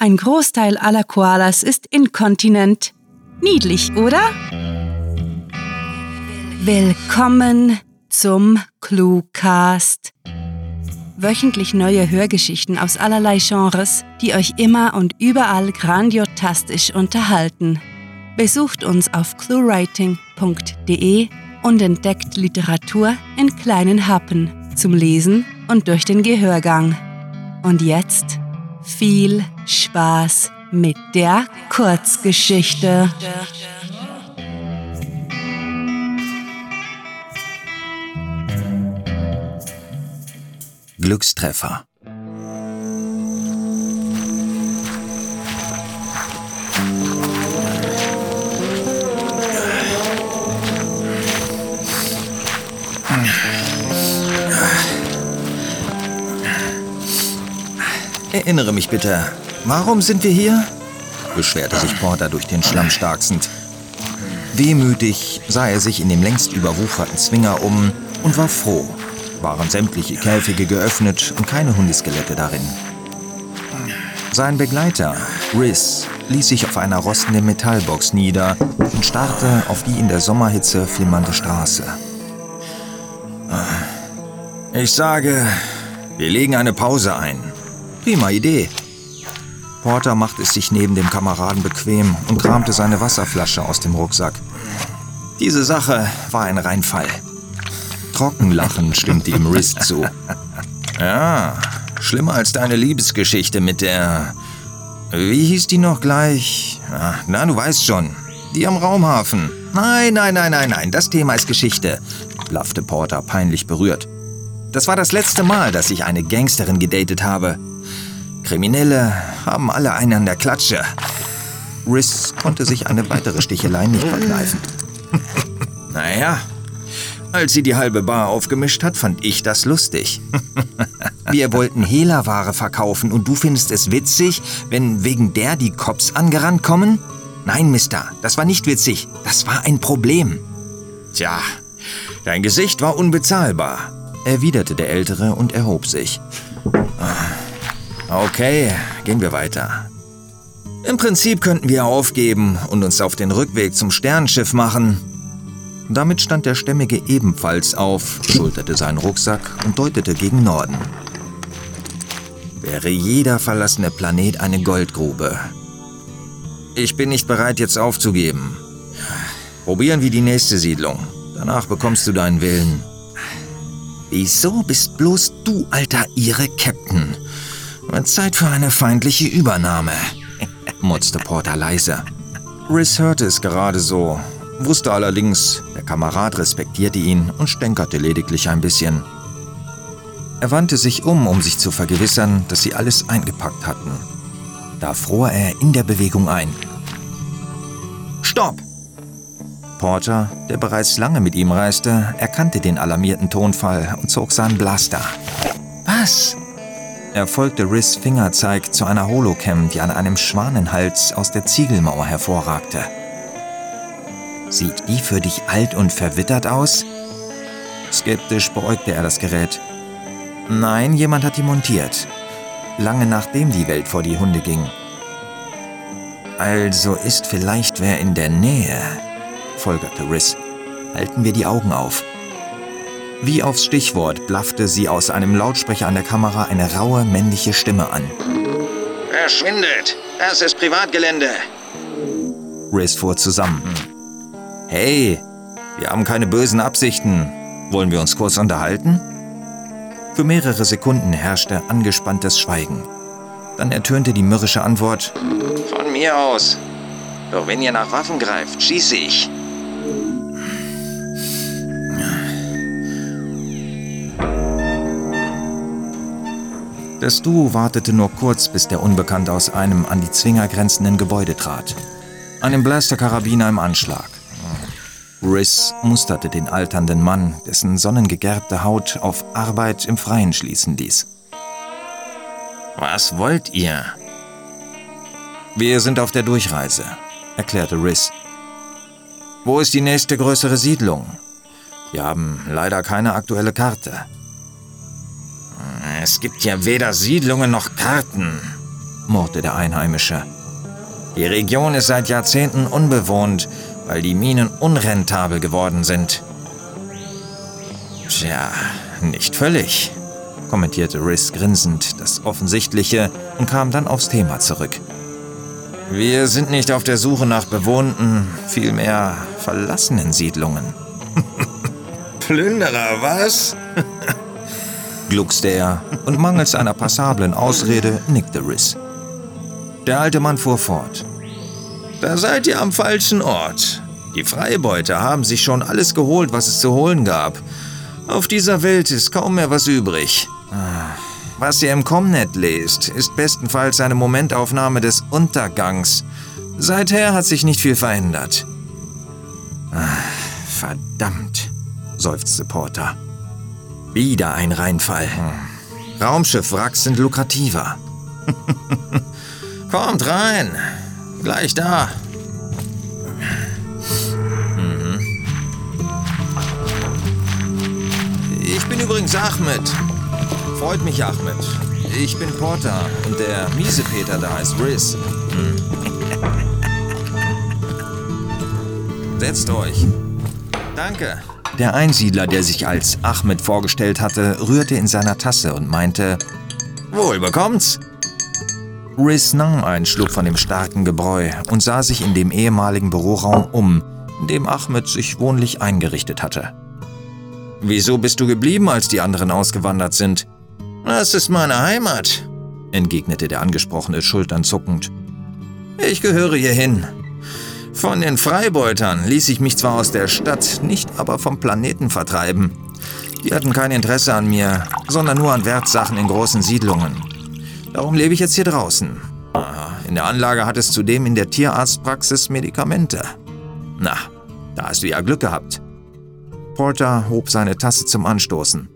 Ein Großteil aller Koalas ist inkontinent. Niedlich, oder? Willkommen zum Cluecast. Wöchentlich neue Hörgeschichten aus allerlei Genres, die euch immer und überall grandiotastisch unterhalten. Besucht uns auf cluewriting.de und entdeckt Literatur in kleinen Happen zum Lesen und durch den Gehörgang. Und jetzt viel Spaß mit der Kurzgeschichte. Glückstreffer. Erinnere mich bitte, warum sind wir hier? beschwerte sich Porter durch den Schlamm starksend. Wehmütig sah er sich in dem längst überwucherten Zwinger um und war froh, waren sämtliche Käfige geöffnet und keine Hundeskelette darin. Sein Begleiter, Riz, ließ sich auf einer rostenden Metallbox nieder und starrte auf die in der Sommerhitze flimmernde Straße. Ich sage, wir legen eine Pause ein. Prima Idee. Porter machte es sich neben dem Kameraden bequem und kramte seine Wasserflasche aus dem Rucksack. Diese Sache war ein Reinfall. Trockenlachen stimmte ihm Riz zu. Ja, schlimmer als deine Liebesgeschichte mit der... Wie hieß die noch gleich? Na, du weißt schon. Die am Raumhafen. Nein, nein, nein, nein, nein, das Thema ist Geschichte, blaffte Porter peinlich berührt. Das war das letzte Mal, dass ich eine Gangsterin gedatet habe. Kriminelle haben alle einen an der Klatsche. Riss konnte sich eine weitere Stichelei nicht verkneifen. naja, als sie die halbe Bar aufgemischt hat, fand ich das lustig. Wir wollten Hehlerware verkaufen und du findest es witzig, wenn wegen der die Cops angerannt kommen? Nein, Mister, das war nicht witzig. Das war ein Problem. Tja, dein Gesicht war unbezahlbar, erwiderte der Ältere und erhob sich. Okay, gehen wir weiter. Im Prinzip könnten wir aufgeben und uns auf den Rückweg zum Sternenschiff machen. Damit stand der Stämmige ebenfalls auf, schulterte seinen Rucksack und deutete gegen Norden. Wäre jeder verlassene Planet eine Goldgrube. Ich bin nicht bereit, jetzt aufzugeben. Probieren wir die nächste Siedlung. Danach bekommst du deinen Willen. Wieso bist bloß du, alter Ihre Captain? Zeit für eine feindliche Übernahme, mutzte Porter leise. Riss hörte es gerade so, wusste allerdings, der Kamerad respektierte ihn und stänkerte lediglich ein bisschen. Er wandte sich um, um sich zu vergewissern, dass sie alles eingepackt hatten. Da fror er in der Bewegung ein. Stopp! Porter, der bereits lange mit ihm reiste, erkannte den alarmierten Tonfall und zog seinen Blaster. Was? Er folgte Riz Fingerzeig zu einer Holocam, die an einem Schwanenhals aus der Ziegelmauer hervorragte. Sieht die für dich alt und verwittert aus? Skeptisch beäugte er das Gerät. Nein, jemand hat die montiert. Lange nachdem die Welt vor die Hunde ging. Also ist vielleicht wer in der Nähe, folgerte Riz. Halten wir die Augen auf. Wie aufs Stichwort blaffte sie aus einem Lautsprecher an der Kamera eine raue männliche Stimme an. Verschwindet! Das ist Privatgelände! Riz fuhr zusammen. Hey, wir haben keine bösen Absichten. Wollen wir uns kurz unterhalten? Für mehrere Sekunden herrschte angespanntes Schweigen. Dann ertönte die mürrische Antwort: Von mir aus. Doch wenn ihr nach Waffen greift, schieße ich. Das Duo wartete nur kurz, bis der Unbekannte aus einem an die Zwinger grenzenden Gebäude trat. Einem Blaster-Karabiner im Anschlag. Riss musterte den alternden Mann, dessen sonnengegerbte Haut auf Arbeit im Freien schließen ließ. Was wollt ihr? Wir sind auf der Durchreise, erklärte Riss. Wo ist die nächste größere Siedlung? Wir haben leider keine aktuelle Karte. Es gibt ja weder Siedlungen noch Karten. murrte der Einheimische. Die Region ist seit Jahrzehnten unbewohnt, weil die Minen unrentabel geworden sind. Tja, nicht völlig, kommentierte Riss grinsend das Offensichtliche und kam dann aufs Thema zurück. Wir sind nicht auf der Suche nach bewohnten, vielmehr verlassenen Siedlungen. Plünderer, was? gluckste er und mangels einer passablen Ausrede nickte Riss. Der alte Mann fuhr fort. Da seid ihr am falschen Ort. Die Freibeuter haben sich schon alles geholt, was es zu holen gab. Auf dieser Welt ist kaum mehr was übrig. Was ihr im Comnet lest, ist bestenfalls eine Momentaufnahme des Untergangs. Seither hat sich nicht viel verändert. Verdammt, seufzte Porter. Wieder ein Reinfall. Hm. Raumschiffwracks sind lukrativer. Kommt rein. Gleich da. Mhm. Ich bin übrigens Ahmed. Freut mich, Ahmed. Ich bin Porter und der miese Peter da ist Riz. Hm. Setzt euch. Danke. Der Einsiedler, der sich als Ahmed vorgestellt hatte, rührte in seiner Tasse und meinte, Wohl bekommt's. Riz nahm einen Schluck von dem starken Gebräu und sah sich in dem ehemaligen Büroraum um, in dem Ahmed sich wohnlich eingerichtet hatte. Wieso bist du geblieben, als die anderen ausgewandert sind? Das ist meine Heimat, entgegnete der Angesprochene schulternzuckend. Ich gehöre hierhin. Von den Freibeutern ließ ich mich zwar aus der Stadt, nicht aber vom Planeten vertreiben. Die hatten kein Interesse an mir, sondern nur an Wertsachen in großen Siedlungen. Darum lebe ich jetzt hier draußen. In der Anlage hat es zudem in der Tierarztpraxis Medikamente. Na, da hast du ja Glück gehabt. Porter hob seine Tasse zum Anstoßen.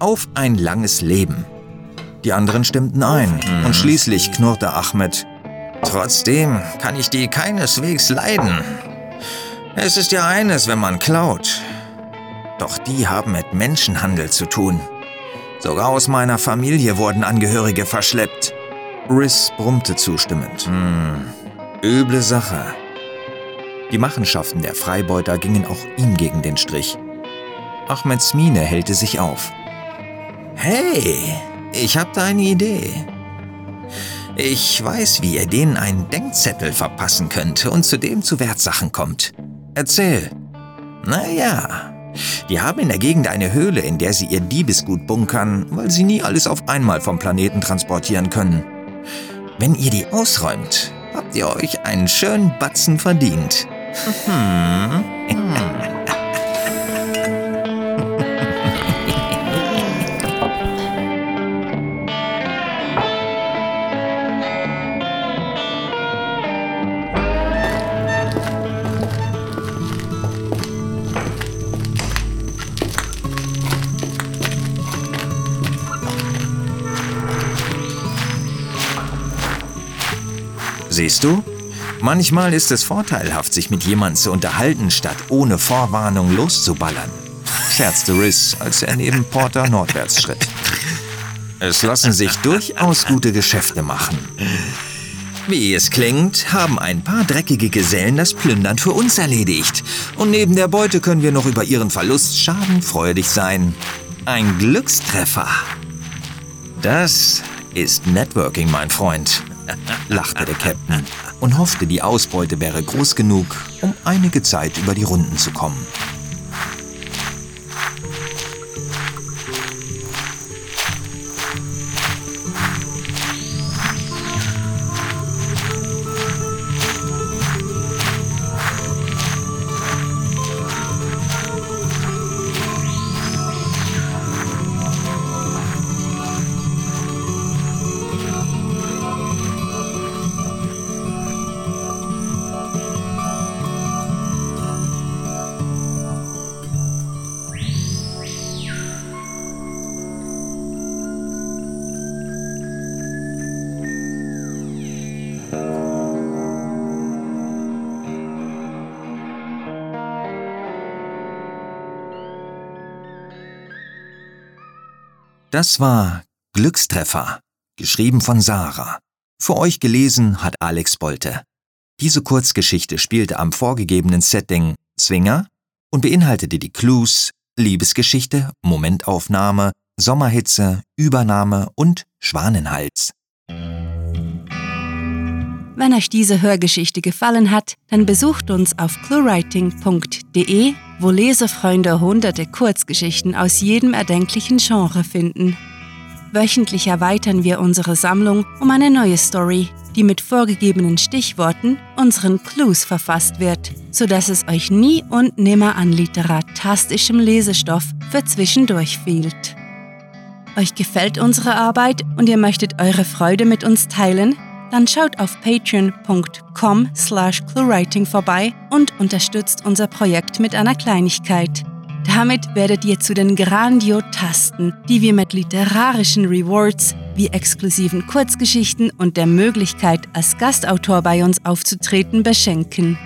Auf ein langes Leben. Die anderen stimmten ein, mhm. und schließlich knurrte Ahmed, Trotzdem kann ich die keineswegs leiden. Es ist ja eines, wenn man klaut. Doch die haben mit Menschenhandel zu tun. Sogar aus meiner Familie wurden Angehörige verschleppt. Riss brummte zustimmend. Hm, üble Sache. Die Machenschaften der Freibeuter gingen auch ihm gegen den Strich. Ahmeds Miene hellte sich auf. Hey, ich hab da eine Idee. Ich weiß, wie ihr denen einen Denkzettel verpassen könnt und zudem zu Wertsachen kommt. Erzähl. Naja, die haben in der Gegend eine Höhle, in der sie ihr Diebesgut bunkern, weil sie nie alles auf einmal vom Planeten transportieren können. Wenn ihr die ausräumt, habt ihr euch einen schönen Batzen verdient. Hm. Siehst du? Manchmal ist es vorteilhaft, sich mit jemandem zu unterhalten, statt ohne Vorwarnung loszuballern, scherzte Riss, als er neben Porter nordwärts schritt. Es lassen sich durchaus gute Geschäfte machen. Wie es klingt, haben ein paar dreckige Gesellen das Plündern für uns erledigt. Und neben der Beute können wir noch über ihren Verlust schadenfreudig sein. Ein Glückstreffer. Das ist Networking, mein Freund lachte der Captain und hoffte, die Ausbeute wäre groß genug, um einige Zeit über die Runden zu kommen. Das war Glückstreffer, geschrieben von Sarah, Für euch gelesen hat Alex Bolte. Diese Kurzgeschichte spielte am vorgegebenen Setting Zwinger und beinhaltete die Clues Liebesgeschichte, Momentaufnahme, Sommerhitze, Übernahme und Schwanenhals. Wenn euch diese Hörgeschichte gefallen hat, dann besucht uns auf cluewriting.de, wo Lesefreunde hunderte Kurzgeschichten aus jedem erdenklichen Genre finden. Wöchentlich erweitern wir unsere Sammlung um eine neue Story, die mit vorgegebenen Stichworten, unseren Clues verfasst wird, sodass es euch nie und nimmer an literatastischem Lesestoff für zwischendurch fehlt. Euch gefällt unsere Arbeit und ihr möchtet eure Freude mit uns teilen? Dann schaut auf patreon.com slash cluewriting vorbei und unterstützt unser Projekt mit einer Kleinigkeit. Damit werdet ihr zu den Grandiotasten, die wir mit literarischen Rewards wie exklusiven Kurzgeschichten und der Möglichkeit, als Gastautor bei uns aufzutreten, beschenken.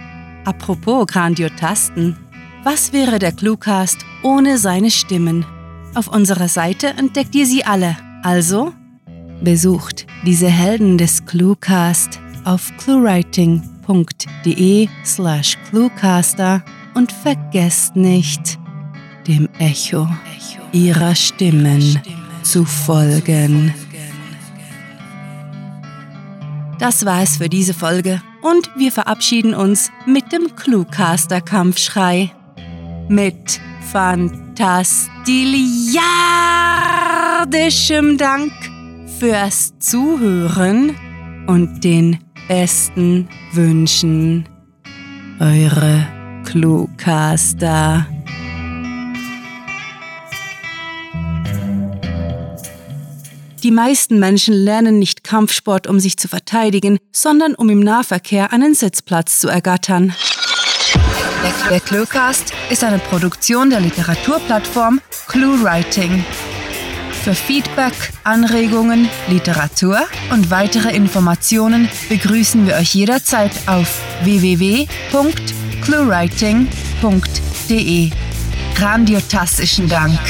Apropos Grandiotasten, was wäre der Cluecast ohne seine Stimmen? Auf unserer Seite entdeckt ihr sie alle, also besucht diese Helden des Cluecast auf cluewriting.de slash cluecaster und vergesst nicht, dem Echo ihrer Stimmen zu folgen. Das war es für diese Folge und wir verabschieden uns mit dem Cluecaster-Kampfschrei. Mit fantastiliardischem Dank fürs Zuhören und den besten Wünschen. Eure Cluecaster. Die meisten Menschen lernen nicht Kampfsport, um sich zu verteidigen, sondern um im Nahverkehr einen Sitzplatz zu ergattern. Der Cluecast ist eine Produktion der Literaturplattform ClueWriting. Für Feedback, Anregungen, Literatur und weitere Informationen begrüßen wir euch jederzeit auf www.cluewriting.de. Grandiotastischen Dank.